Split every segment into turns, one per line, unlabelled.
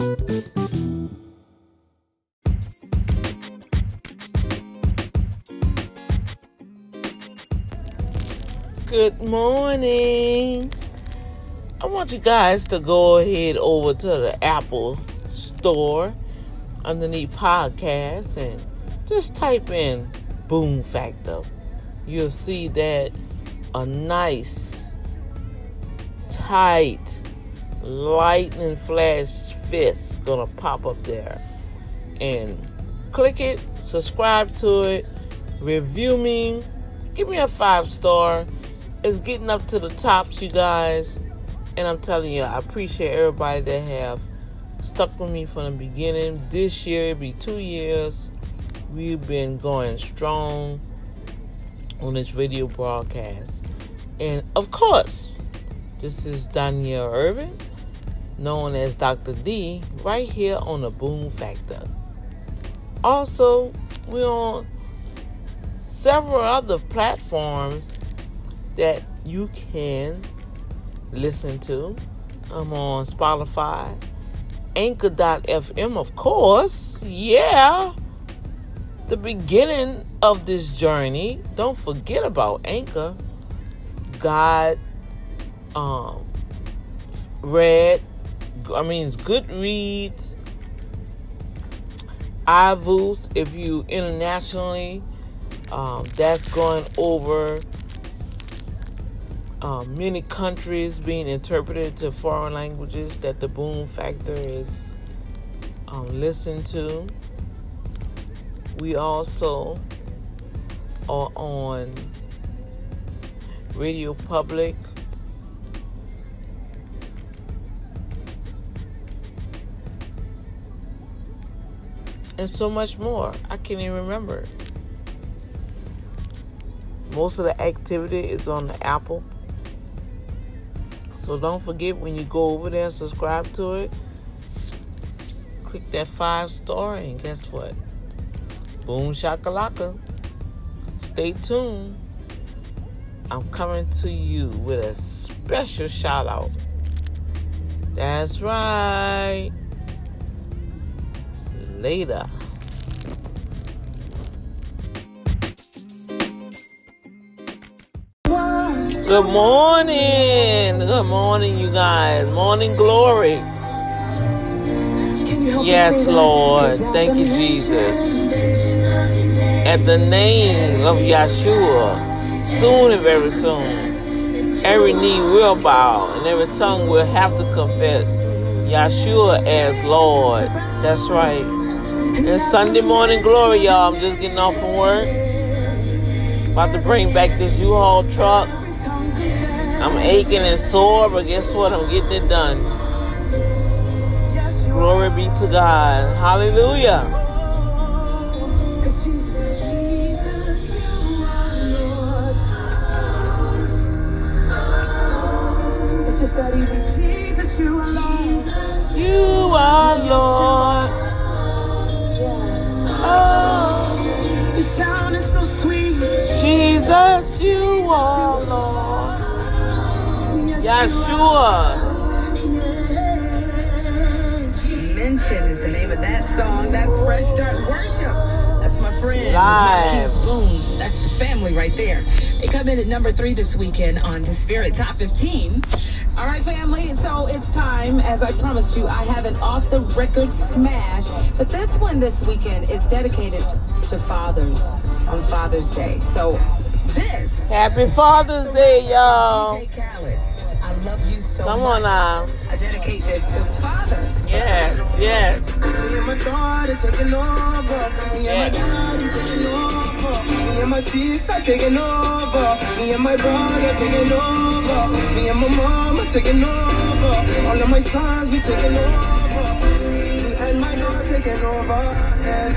Good morning. I want you guys to go ahead over to the Apple store underneath podcasts and just type in Boom Factor. You'll see that a nice, tight, lightning flash fist gonna pop up there. And click it, subscribe to it, review me, give me a five star it's getting up to the tops, you guys. And I'm telling you, I appreciate everybody that have stuck with me from the beginning. This year, it'll be two years. We've been going strong on this radio broadcast. And of course, this is Danielle Irvin, known as Dr. D, right here on the Boom Factor. Also, we're on several other platforms that you can listen to. I'm on Spotify, Anchor.fm, of course. Yeah. The beginning of this journey. Don't forget about Anchor. God, um, read, I mean, it's Goodreads, iVoox, if you internationally, um, that's going over um, many countries being interpreted to foreign languages that the boom factor is um, listened to. We also are on Radio Public. And so much more. I can't even remember. Most of the activity is on the Apple so don't forget when you go over there and subscribe to it, click that five star and guess what? Boom shakalaka. Stay tuned. I'm coming to you with a special shout out. That's right. Later. Good morning. Good morning, you guys. Morning glory. Yes, Lord. Thank you, Jesus. At the name of Yeshua, soon and very soon, every knee will bow and every tongue will have to confess Yeshua as Lord. That's right. It's Sunday morning glory, y'all. I'm just getting off from work. About to bring back this U-Haul truck. I'm aching and sore, but guess what? I'm getting it done. Glory be to God. Hallelujah. It's just that he Jesus, you are Lord. Yeshua.
Mention is the name of that song. That's Fresh Start Worship. That's my friend
Live.
Boone. That's the family right there. They come in at number three this weekend on the Spirit Top 15. All right, family. So it's time. As I promised you, I have an off the record smash. But this one this weekend is dedicated to fathers on Father's Day. So this.
Happy Father's Day, y'all.
DJ Khaled, I love you so
Come
much.
on now.
I dedicate this to fathers.
Yes, yes.
Me and my daughter taking over. Me and my
Yeah.
daddy taking over. Me and my sister taking over. Me and my brother taking over. Me and my mama taking over. All of my sons we taking over. Me and my God taking over. And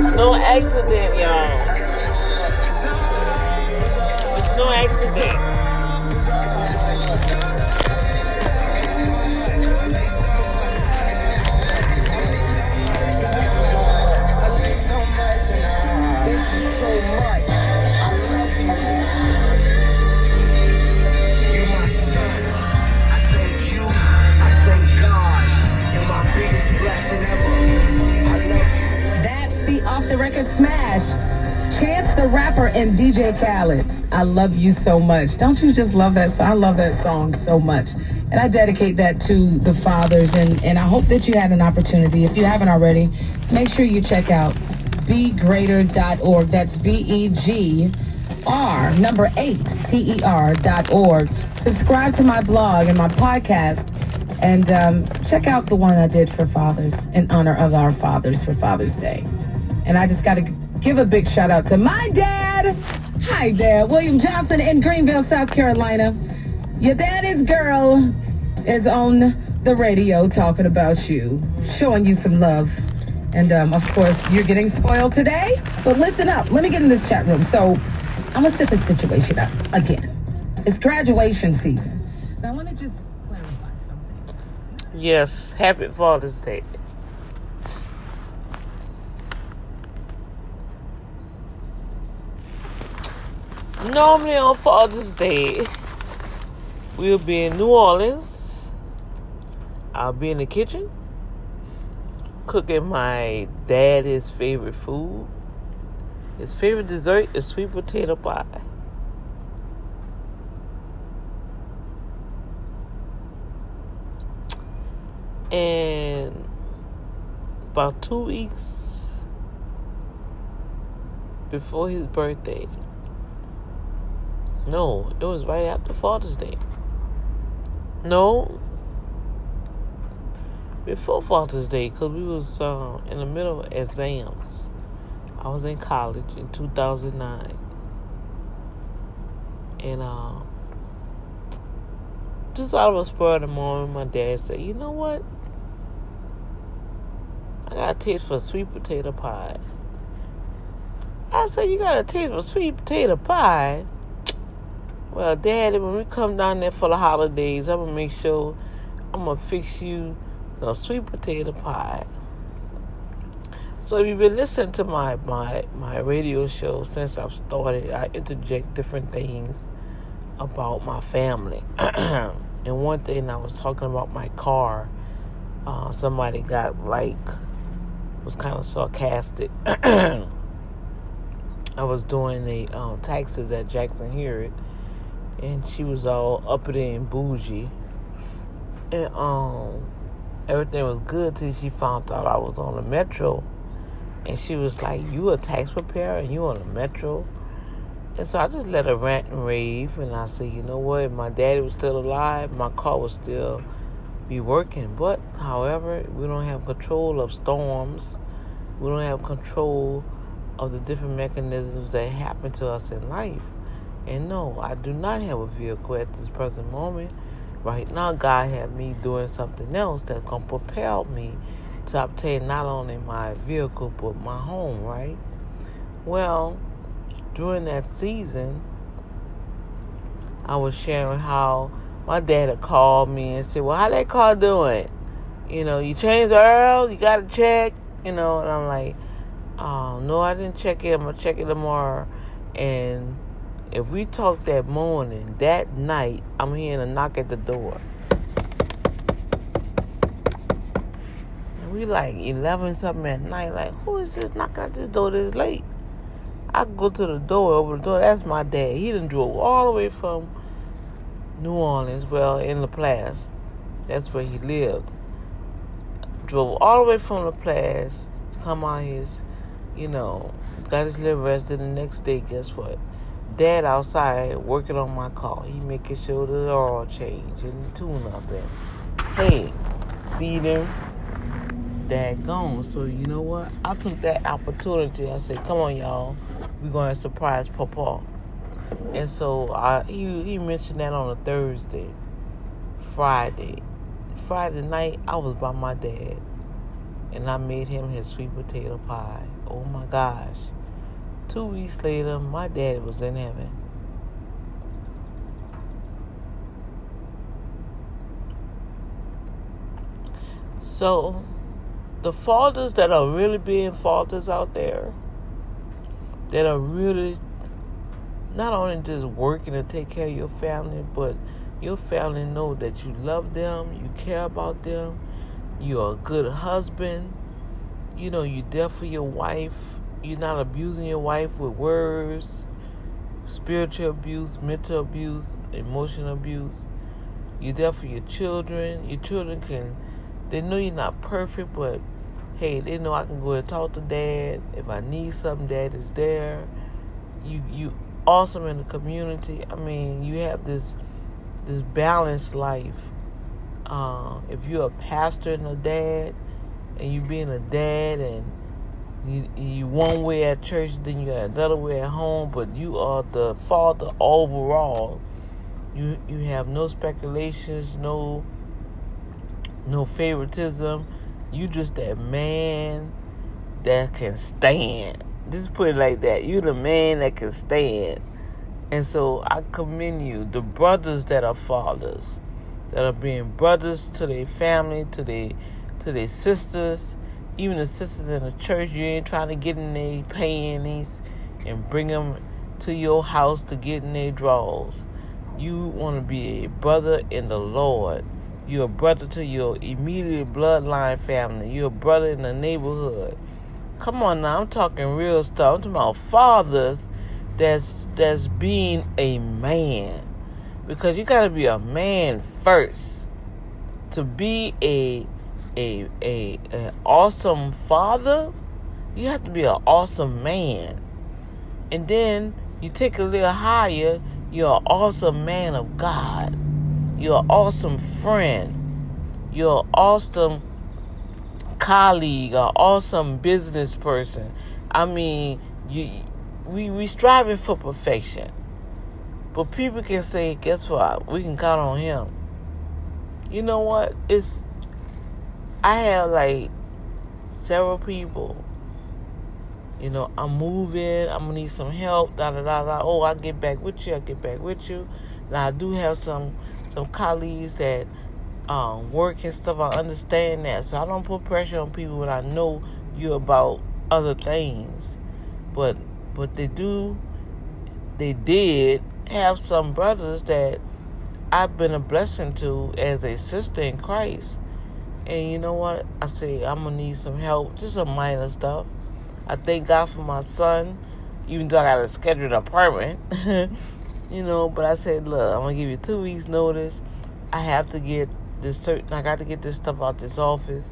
It's no accident, y'all. It's no accident.
Smash. Chance the Rapper and DJ Khaled. I love you so much. Don't you just love that song? I love that song so much. And I dedicate that to the fathers. And, and I hope that you had an opportunity. If you haven't already, make sure you check out begreater.org. That's B E G R, number eight, T E R dot org. Subscribe to my blog and my podcast. And um, check out the one I did for fathers in honor of our fathers for Father's Day. And I just got to give a big shout out to my dad. Hi, Dad. William Johnson in Greenville, South Carolina. Your daddy's girl is on the radio talking about you, showing you some love. And um, of course, you're getting spoiled today. But listen up. Let me get in this chat room. So I'm going to set the situation up again. It's graduation season. Now, I want to just clarify something.
Yes. Happy Father's Day. Normally on Father's Day, we'll be in New Orleans. I'll be in the kitchen cooking my daddy's favorite food. His favorite dessert is sweet potato pie. And about two weeks before his birthday, no, it was right after Father's Day. No, before Father's Day, because we was uh, in the middle of exams. I was in college in 2009. And uh, just out of a spur of the moment, my dad said, you know what? I got a taste for sweet potato pie. I said, you got a taste for sweet potato pie? Well, Daddy, when we come down there for the holidays, I'm gonna make sure I'm gonna fix you a sweet potato pie. So if you've been listening to my my my radio show since I've started, I interject different things about my family. and one thing I was talking about my car. Uh, somebody got like was kind of sarcastic. I was doing the um, taxes at Jackson Hewitt and she was all uppity and bougie. And um everything was good till she found out I was on the metro. And she was like, You a tax preparer and you on the metro? And so I just let her rant and rave and I said, you know what, if my daddy was still alive, my car would still be working. But however, we don't have control of storms. We don't have control of the different mechanisms that happen to us in life. And no, I do not have a vehicle at this present moment. Right now, God had me doing something else that's going to propel me to obtain not only my vehicle but my home, right? Well, during that season, I was sharing how my dad had called me and said, Well, how that car doing? You know, you changed the oil, you got to check, you know, and I'm like, Oh, no, I didn't check it. I'm going to check it tomorrow. And if we talk that morning, that night, I'm hearing a knock at the door. And we like 11 something at night, like, who is this knocking at this door this late? I go to the door, over the door, that's my dad. He done drove all the way from New Orleans, well, in LaPlace. That's where he lived. Drove all the way from LaPlace, come on his, you know, got his little rest. And the next day, guess what? Dad outside working on my car. He making sure the oil change and tune up and hey, feed him. Dad gone. So you know what? I took that opportunity. I said, "Come on, y'all, we're gonna surprise Papa." And so I, he he mentioned that on a Thursday, Friday, Friday night. I was by my dad, and I made him his sweet potato pie Oh my gosh. Two weeks later, my daddy was in heaven. So, the fathers that are really being fathers out there, that are really not only just working to take care of your family, but your family know that you love them, you care about them, you're a good husband, you know, you're there for your wife, you're not abusing your wife with words, spiritual abuse, mental abuse, emotional abuse. You're there for your children. Your children can, they know you're not perfect, but hey, they know I can go and talk to dad. If I need something, dad is there. You, you awesome in the community. I mean, you have this, this balanced life. Uh, if you're a pastor and a dad, and you being a dad and you you one way at church, then you got another way at home, but you are the father overall. You you have no speculations, no no favoritism. You just that man that can stand. Just put it like that. You the man that can stand. And so I commend you, the brothers that are fathers, that are being brothers to their family, to their to their sisters, even the sisters in the church. You ain't trying to get in their panties and bring them to your house to get in their drawers. You want to be a brother in the Lord. You're a brother to your immediate bloodline family. You're a brother in the neighborhood. Come on now, I'm talking real stuff. I'm talking about fathers that's that's being a man. Because you gotta be a man first. To be a a a, a awesome father, you have to be an awesome man. And then you take a little higher, you're an awesome man of God. You're an awesome friend. You're an awesome colleague, an awesome business person. I mean, you we we striving for perfection. But people can say, guess what? We can count on him. You know what? It's I have like several people. You know, I'm moving. I'm gonna need some help. Da da da da. Oh, I'll get back with you. I'll get back with you. Now I do have some some colleagues that um, work and stuff. I understand that, so I don't put pressure on people when I know you about other things. But but they do. They did have some brothers that I've been a blessing to as a sister in Christ and you know what? I say I'm gonna need some help, just some minor stuff. I thank God for my son, even though I got a scheduled appointment. you know, but I said, look, I'm gonna give you two weeks notice. I have to get this certain. I got to get this stuff out this office,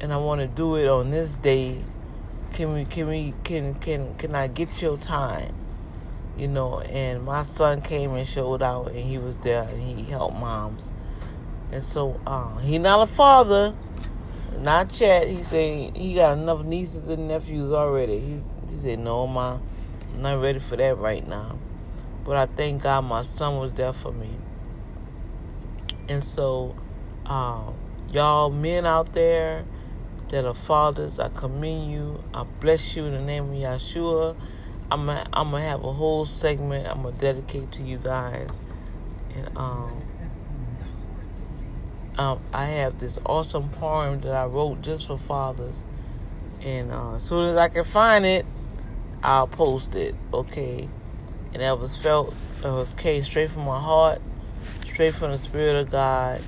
and I want to do it on this day. Can we? Can we? Can can can I get your time? You know, and my son came and showed out, and he was there, and he helped moms and so uh, he not a father, not yet. He said he got enough nieces and nephews already. He's, he said, no, ma, I'm not ready for that right now. But I thank God my son was there for me. And so, um, y'all men out there that are fathers, I commend you. I bless you in the name of Yeshua. I'm gonna, I'm gonna have a whole segment I'm gonna dedicate to you guys. And um, um, I have this awesome poem that I wrote just for fathers, and uh, as soon as I can find it, I'll post it. Okay, and that was felt, it was came straight from my heart, straight from the spirit of God,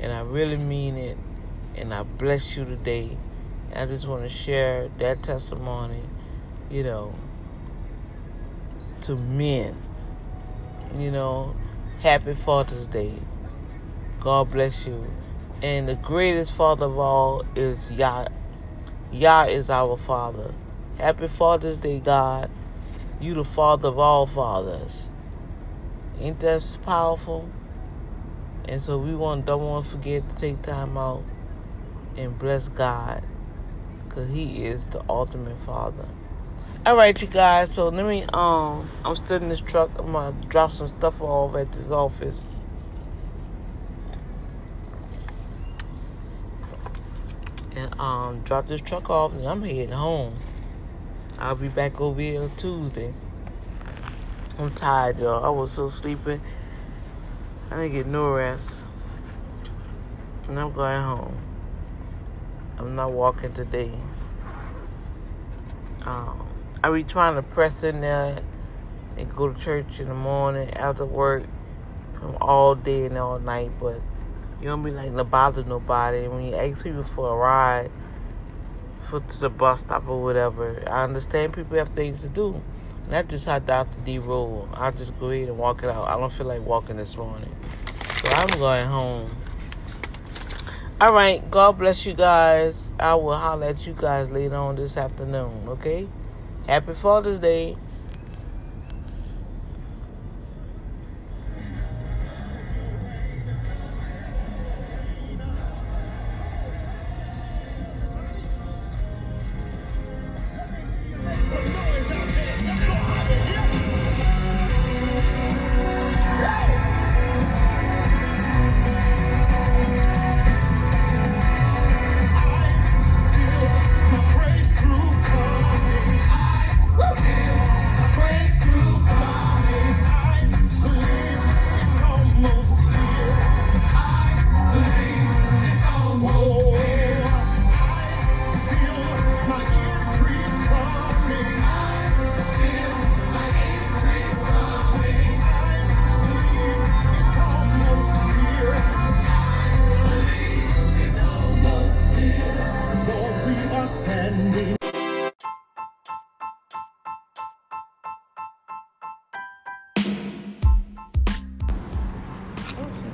and I really mean it. And I bless you today. And I just want to share that testimony, you know, to men. You know, happy Father's Day. God bless you. And the greatest Father of all is Yah. Yah is our Father. Happy Father's Day, God. You the Father of all fathers. Ain't that powerful? And so we want don't want to forget to take time out and bless God. Cause he is the ultimate father. Alright you guys, so let me um I'm still in this truck. I'm gonna drop some stuff off at this office. Um, drop this truck off, and I'm heading home. I'll be back over here on Tuesday. I'm tired, y'all. I was so sleepy. I didn't get no rest. And I'm going home. I'm not walking today. Um, I be trying to press in there and go to church in the morning after work from all day and all night, but you don't be like to bother nobody. When you ask people for a ride for to the bus stop or whatever, I understand people have things to do. And that's just how Dr. D roll. I'll just go ahead and walk it out. I don't feel like walking this morning. So I'm going home. All right. God bless you guys. I will holler at you guys later on this afternoon. Okay. Happy Father's Day.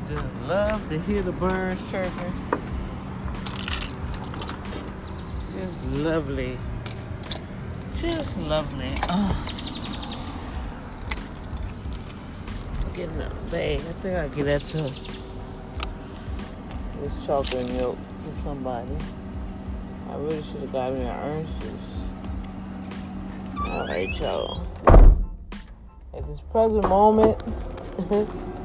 Just love to hear the birds chirping. It's lovely. Just lovely. Ah. Oh. Getting a bag. I think I'll get that too. This chocolate milk for somebody. I really should have got me an orange juice. Alright, y'all. At this present moment,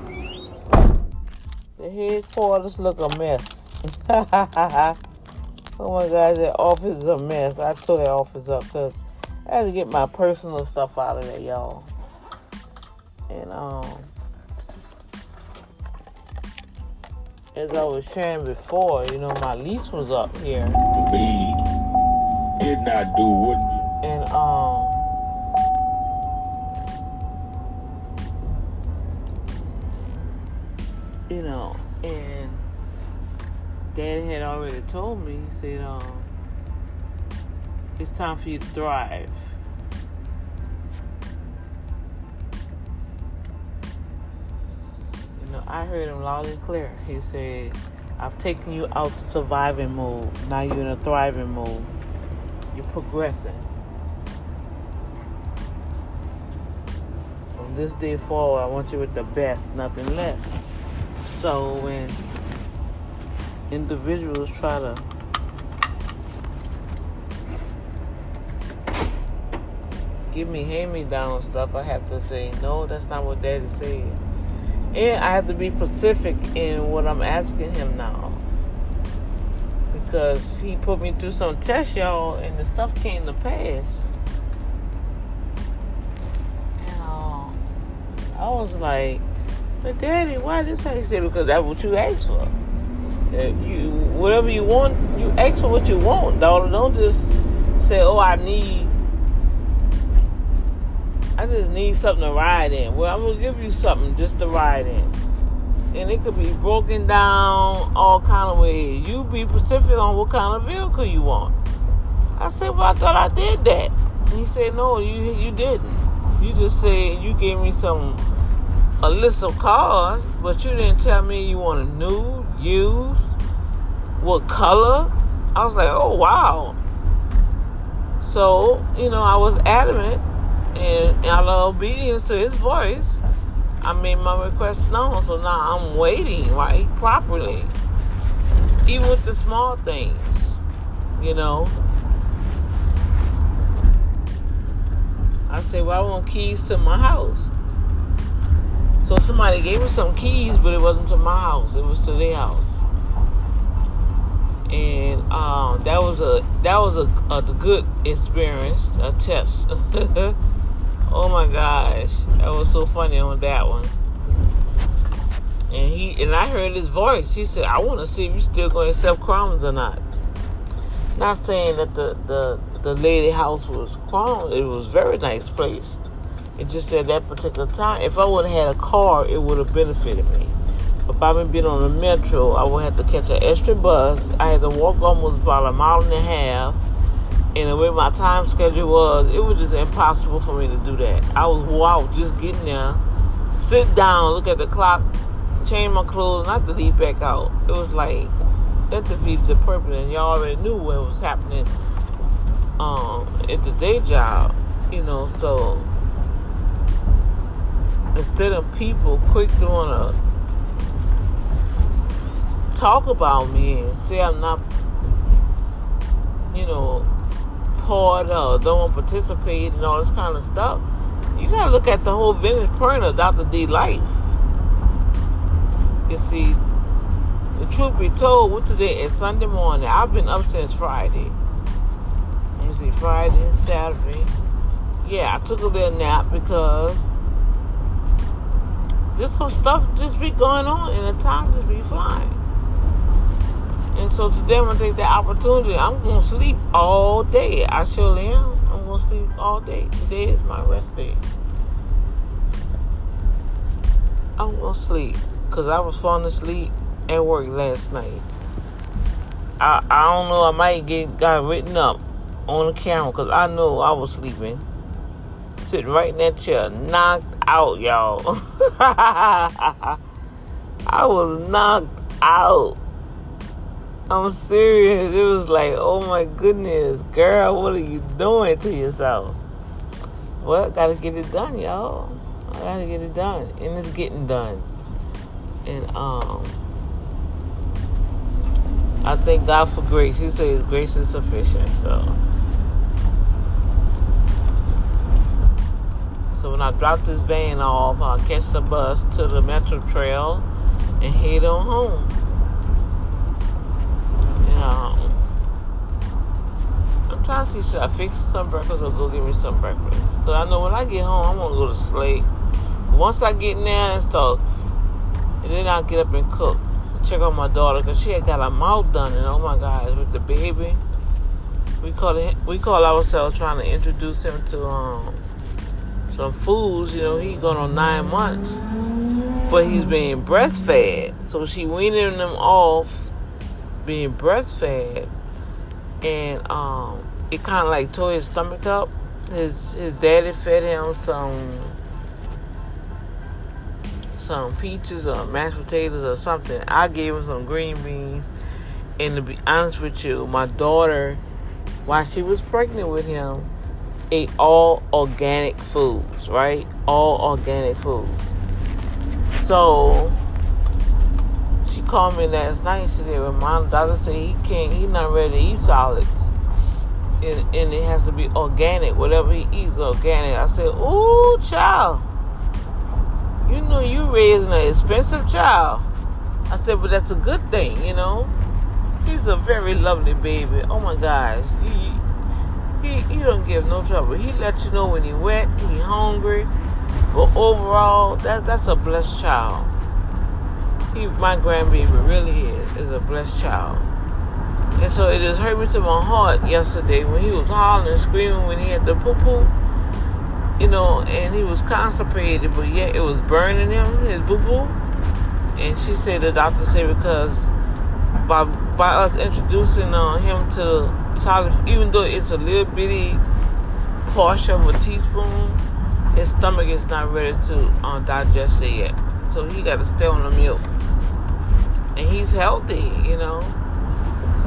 the headquarters look a mess. oh my God, that office is a mess. I tore that office up because I had to get my personal stuff out of there, y'all. And um, as I was sharing before, you know, my lease was up here,
did not do what
and um. Had told me, he said, um, it's time for you to thrive. You know, I heard him loud and clear. He said, I've taken you out the surviving mode. Now you're in a thriving mode. You're progressing. From this day forward, I want you with the best, nothing less. So when individuals try to give me hand-me-down stuff, I have to say, no, that's not what Daddy said. And I have to be specific in what I'm asking him now. Because he put me through some tests, y'all, and the stuff came to pass. And uh, I was like, but Daddy, why this? He said, because that's what you asked for. You whatever you want, you ask for what you want, daughter. Don't just say, "Oh, I need, I just need something to ride in." Well, I'm gonna give you something just to ride in, and it could be broken down all kind of ways. You be specific on what kind of vehicle you want. I said, "Well, I thought I did that." And he said, "No, you you didn't. You just said you gave me some." a list of cars, but you didn't tell me you want a new, used, what color. I was like, oh wow. So, you know, I was adamant and out of obedience to his voice, I made my request known. So now I'm waiting, right, properly. Even with the small things, you know. I said, well, I want keys to my house. So somebody gave me some keys, but it wasn't to my house. It was to their house. and um, that was a that was a, a good experience, a test. oh my gosh, that was so funny on that one. And he and I heard his voice. He said, "I want to see if you still going to accept crumbs or not." Not saying that the the the lady house was crumbs. It was very nice place. It just at that particular time, if I would have had a car, it would have benefited me. If I had been on the metro, I would have to catch an extra bus. I had to walk almost about a mile and a half. And the way my time schedule was, it was just impossible for me to do that. I was wow, just getting there, sit down, look at the clock, change my clothes, not to leave back out. It was like that defeats the purpose, and y'all already knew what was happening um, at the day job, you know. So instead of people quick to want to talk about me and say I'm not, you know, part of, don't participate and all this kind of stuff, you gotta look at the whole vintage print of Dr. D life. You see, the truth be told, what today is Sunday morning. I've been up since Friday. Let me see, Friday, Saturday. Yeah, I took a little nap because just some stuff just be going on and the time just be flying. And so today I'm gonna take the opportunity. I'm gonna sleep all day. I surely am. I'm gonna sleep all day. Today is my rest day. I'm gonna sleep because I was falling asleep at work last night. I I don't know. I might get got written up on the camera because I know I was sleeping sitting right in that chair, knocked out, y'all. I was knocked out. I'm serious. It was like, oh my goodness, girl, what are you doing to yourself? Well, gotta get it done, y'all. I gotta get it done, and it's getting done. And um, I thank God for grace. He says grace is sufficient. So. So when I drop this van off, I'll catch the bus to the Metro Trail and head on home. And um, I'm trying to see should I fix some breakfast or go get me some breakfast. Cause I know when I get home, I'm gonna go to sleep. Once I get in there and stuff, and then I'll get up and cook. Check on my daughter because she had got her mouth done, and oh my God, with the baby. We call it. We call ourselves trying to introduce him to um some fools, You know, he going on nine months, but he's being breastfed. So she weaning them off, being breastfed, and um, it kind of like tore his stomach up. His his daddy fed him some some peaches or mashed potatoes or something. I gave him some green beans. And to be honest with you, my daughter, while she was pregnant with him, ate all organic foods, right? All organic foods. So she called me last night. She said, "Well, my doctor said he can't. He's not ready to eat solids, and, and it has to be organic. Whatever he eats, organic." I said, "Ooh, child, you know you raising an expensive child." I said, "But that's a good thing, you know." He's a very lovely baby. Oh my gosh, he, he he don't give no trouble. He let you know when he wet, he hungry. But overall, that that's a blessed child. He my grandbaby really is is a blessed child. And so it just hurt me to my heart yesterday when he was hollering screaming when he had the poo poo. You know, and he was constipated, but yet it was burning him, his boo boo. And she said the doctor said because by by us introducing uh, him to solid, even though it's a little bitty portion of a teaspoon, his stomach is not ready to um, digest it yet. So he got to stay on the milk, and he's healthy, you know.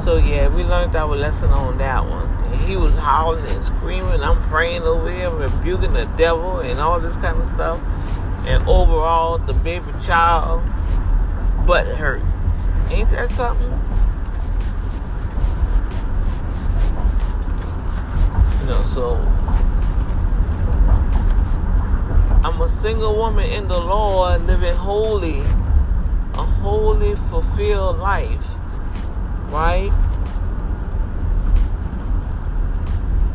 So yeah, we learned our lesson on that one. And he was howling and screaming. I'm praying over him, rebuking the devil and all this kind of stuff. And overall, the baby child butt hurt. Ain't that something? Know, so I'm a single woman in the Lord, living holy, a holy, fulfilled life, right?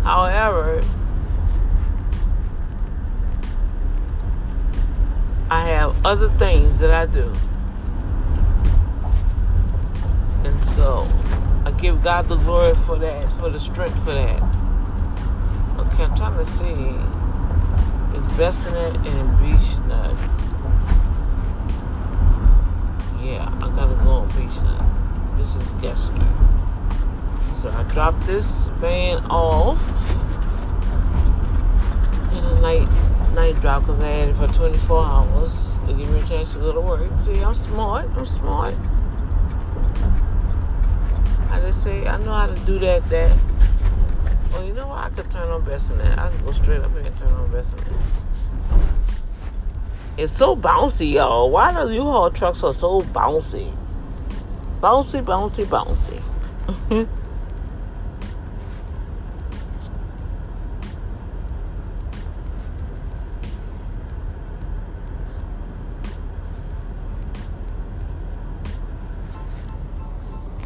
However, I have other things that I do. And so I give God the glory for that, for the strength for that. Okay, I'm trying to see. It's Bissonnet and Beach Nut. Yeah, I gotta go on Beechnut. This is Gessner. So I dropped this van off in a night night drop because I had it for 24 hours to give me a chance to go to work. See, I'm smart. I'm smart. I just say I know how to do that. That. Well, you know what? I could turn on Bissonnet. I can go straight up here and turn on Bissonnet. It's so bouncy, y'all. Why the U-Haul trucks are so bouncy? Bouncy, bouncy, bouncy.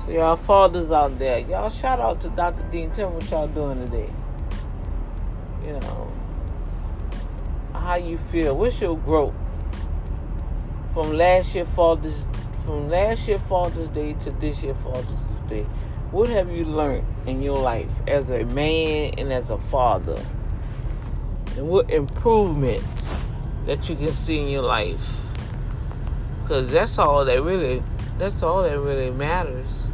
So y'all fathers out there, y'all shout out to Dr. Dean. Tell me what y'all doing today. You know, how you feel. What's your growth from last year Father's from last year Father's Day to this year Father's Day? What have you learned in your life as a man and as a father? And what improvements that you can see in your life? Because that's all that really that's all that really matters.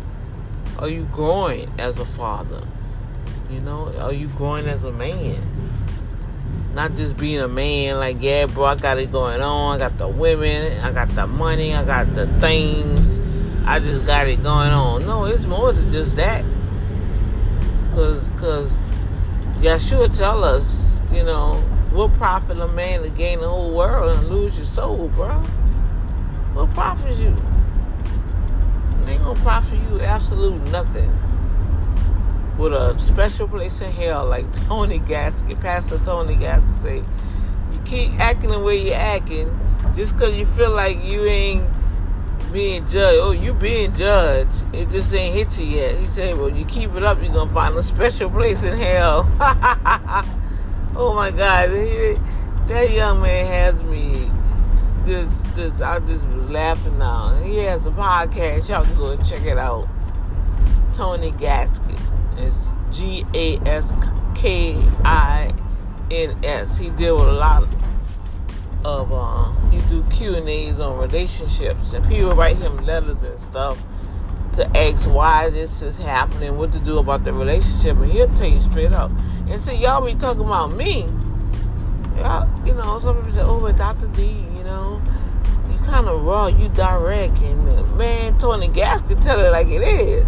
Are you growing as a father? You know, are you growing as a man? Not just being a man, like, yeah, bro, I got it going on. I got the women, I got the money, I got the things. I just got it going on. No, it's more than just that. Cause, cause, Yeshua tell us, you know, what profit a man to gain the whole world and lose your soul, bro? What profit you? It ain't gonna profit you absolute nothing. With a special place in hell, like Tony Gaskins, Pastor Tony Gaskins say, you keep acting the way you're acting, just cause you feel like you ain't being judged. Oh, you being judged. It just ain't hit you yet. He said, well, you keep it up, you're gonna find a special place in hell. oh my God, that young man has me this this I just was laughing now. He has a podcast. Y'all can go and check it out. Tony Gaskins. It's G A S K I N S. He deal with a lot of uh, he do Q and A's on relationships, and people write him letters and stuff to ask why this is happening, what to do about the relationship, and he'll tell you straight up. And see, y'all be talking about me. Y'all, you know, some people say, "Oh, but Dr. D, you know, you kind of raw, you direct," and man, Tony Gaskins tell it like it is.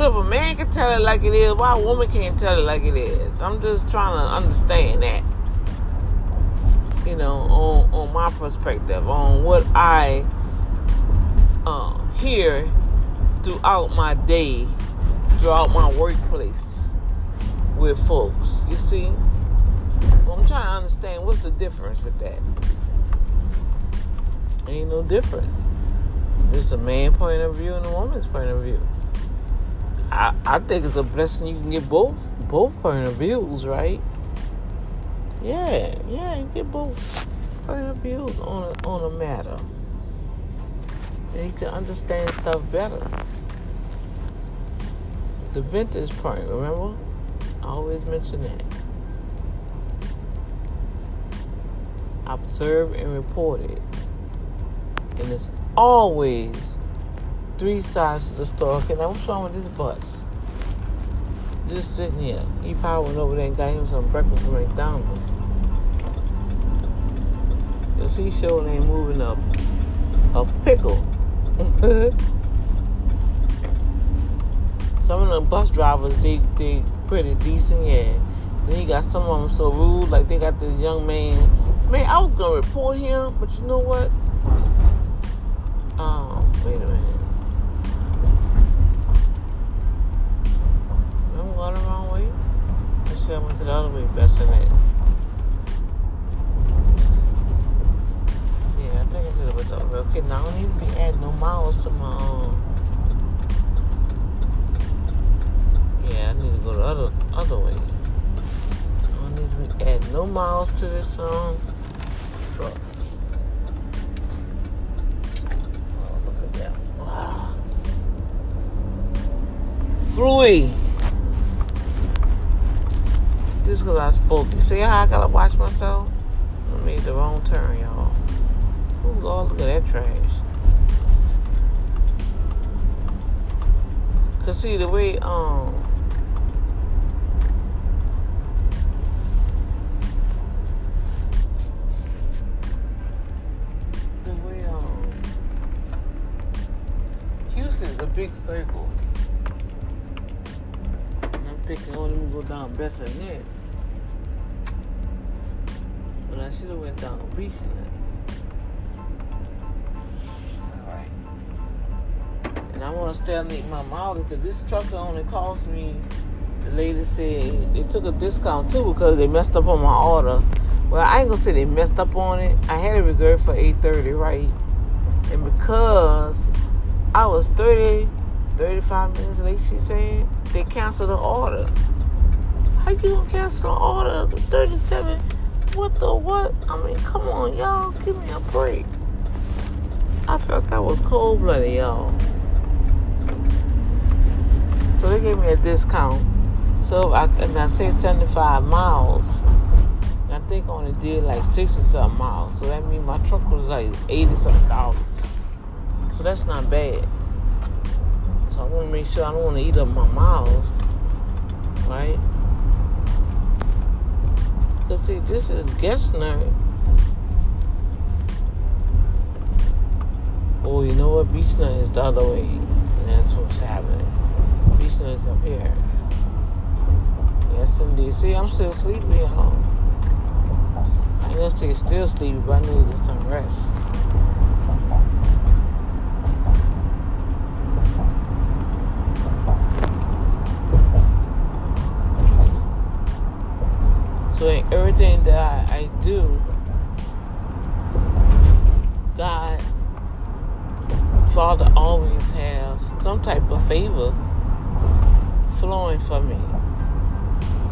So if a man can tell it like it is, why a woman can't tell it like it is? I'm just trying to understand that. You know, on on my perspective, on what I uh, hear throughout my day, throughout my workplace with folks. You see, I'm trying to understand what's the difference with that. Ain't no difference. There's a man point of view and a woman's point of view. I, I think it's a blessing you can get both both point of views, right? Yeah, yeah, you get both point of views on a, on a matter, and you can understand stuff better. The vintage point, remember? I always mention that. Observe and report it, and it's always three sides to the story. Okay, now what's wrong with this bus? Just sitting here. He probably went over there and got him some breakfast from McDonald's. Cause he sure ain't moving up a pickle. some of the bus drivers, they they pretty decent, yeah. Then you got some of them so rude, like they got this young man. Man, I was gonna report him, but you know what? Um, wait a minute. Way. Best in it. Yeah, I think I went the other way. Okay, now I don't need to be adding no miles to my own. Yeah, I need to go the other other way. I don't need to be add no miles to this um truck. Oh, look at that. Wow. Fluey. Just because I spoke. See how I gotta watch myself? I made the wrong turn, y'all. Oh, Lord, look at that trash. Cause see the way um the way um Houston's a big circle. And I'm thinking, oh, let me go down better than I should have went down Beechnut. Alright. And I want to estimate my mileage because this truck only cost me, the lady said, they took a discount too because they messed up on my order. Well, I ain't gonna say they messed up on it. I had it reserved for 8.30, right? And because I was 30, 35 minutes late, she said, they canceled the order. How you gonna cancel the order? 37? What the what? I mean, come on, y'all. Give me a break. I felt that was cold blooded, y'all. So they gave me a discount. So I, and I say 75 miles. I think I only did like 60 something miles. So that means my truck was like 80 something dollars. So that's not bad. So I want to make sure I don't want to eat up my miles. Right? Because see, this is Gessner. Oh, you know what? Beechnut is the other way. And that's what's happening. Beechnut is up here. Yes, indeed. See, I'm still sleepy, y'all. I ain't gonna say still sleepy, but I need to get some rest. I, do, God, Father always has some type of favor flowing for me.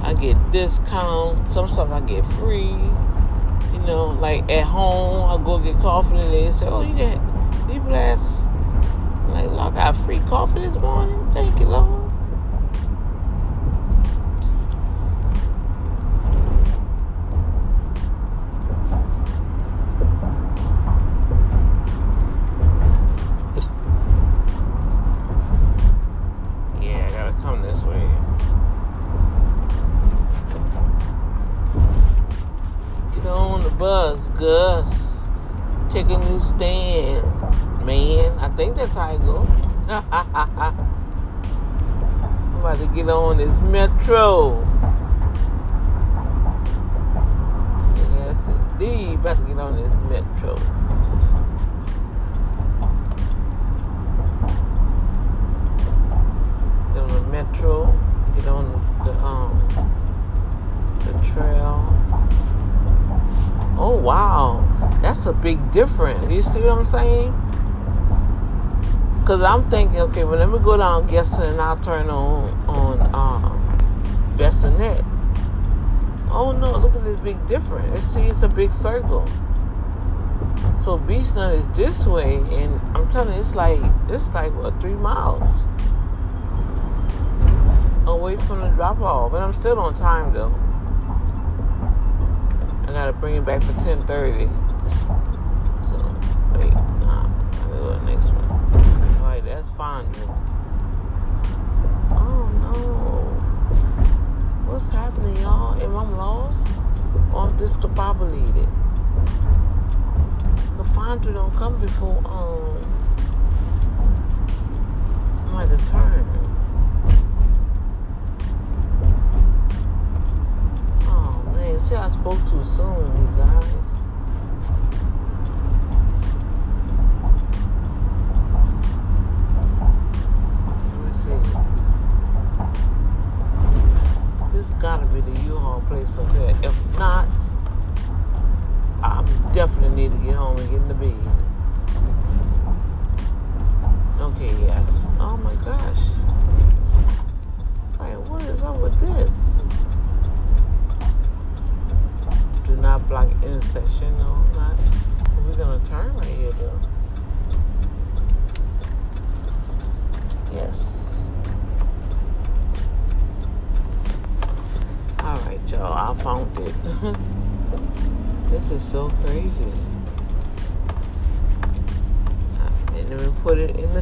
I get discount, some stuff I get free. You know, like at home, I go get coffee and they say, "Oh, you get be blessed." I'm like, I got free coffee this morning. Thank you, Lord. Metro. Get on the metro. Get on the um the trail. Oh wow, that's a big difference. You see what I'm saying? Cause I'm thinking, okay, well let me go down Gessner and I'll turn on on um Bissonnet. Oh no, look at this big difference. See, it's a big circle. So Beechnut is this way, and I'm telling you, it's like it's like what three miles away from the drop off, and I'm still on time though. I gotta bring it back for 10:30. So wait, nah, I go to the next one. All right, that's fine. Oh no, what's happening, y'all? Am I lost? Or I'm discombobulated? Fondren don't come before um the turn. Oh man, see I spoke too soon, you guys.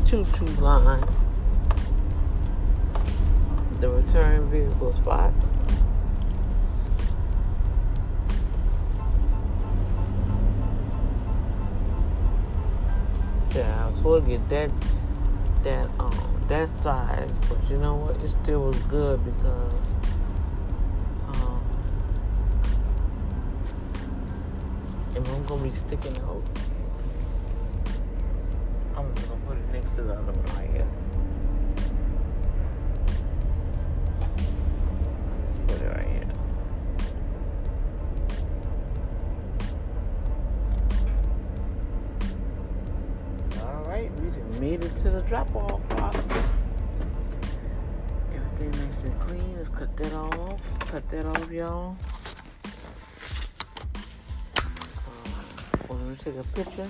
The choo-choo line. The return vehicle spot. Yeah, I was supposed to get that that um that size, but you know what? It still was good because um if I'm gonna be sticking out, next to the other one right here. Put it right here. All right, we just made it to the drop off spot. Everything nice and clean. Let's cut that off. Cut that off, y'all. Uh, we're gonna take a picture.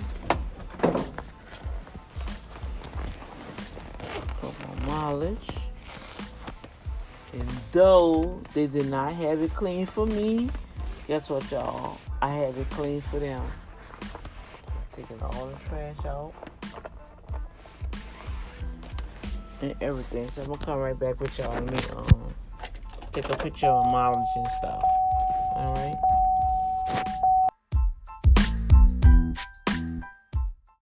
And though they did not have it clean for me, guess what, y'all? I have it clean for them. Taking all the trash out and everything. So I'm gonna come right back with y'all. Let me um take a picture of mileage and stuff. All right.